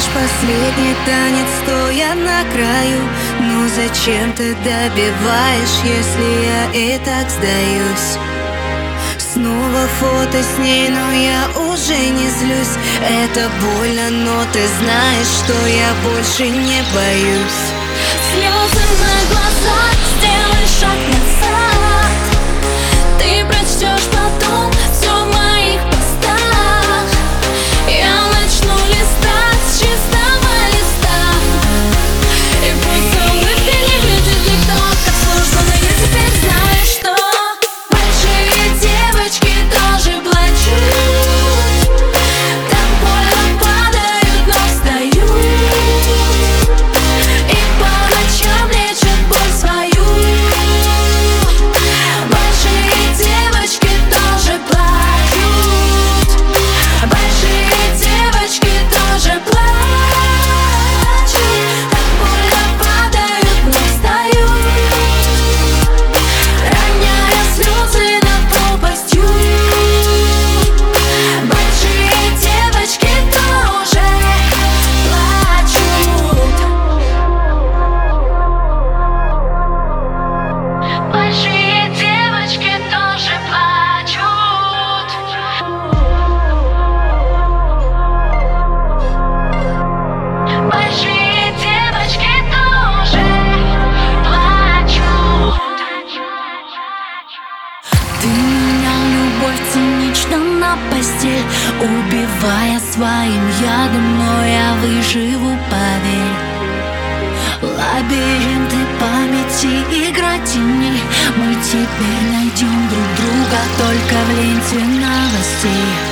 наш последний танец, стоя на краю. Ну зачем ты добиваешь, если я и так сдаюсь? Снова фото с ней, но я уже не злюсь. Это больно, но ты знаешь, что я больше не боюсь. Слезы Ты менял любовь цинично на постель Убивая своим ядом, но я выживу, поверь. Лабиринты памяти, игра теней Мы теперь найдем друг друга только в ленте новостей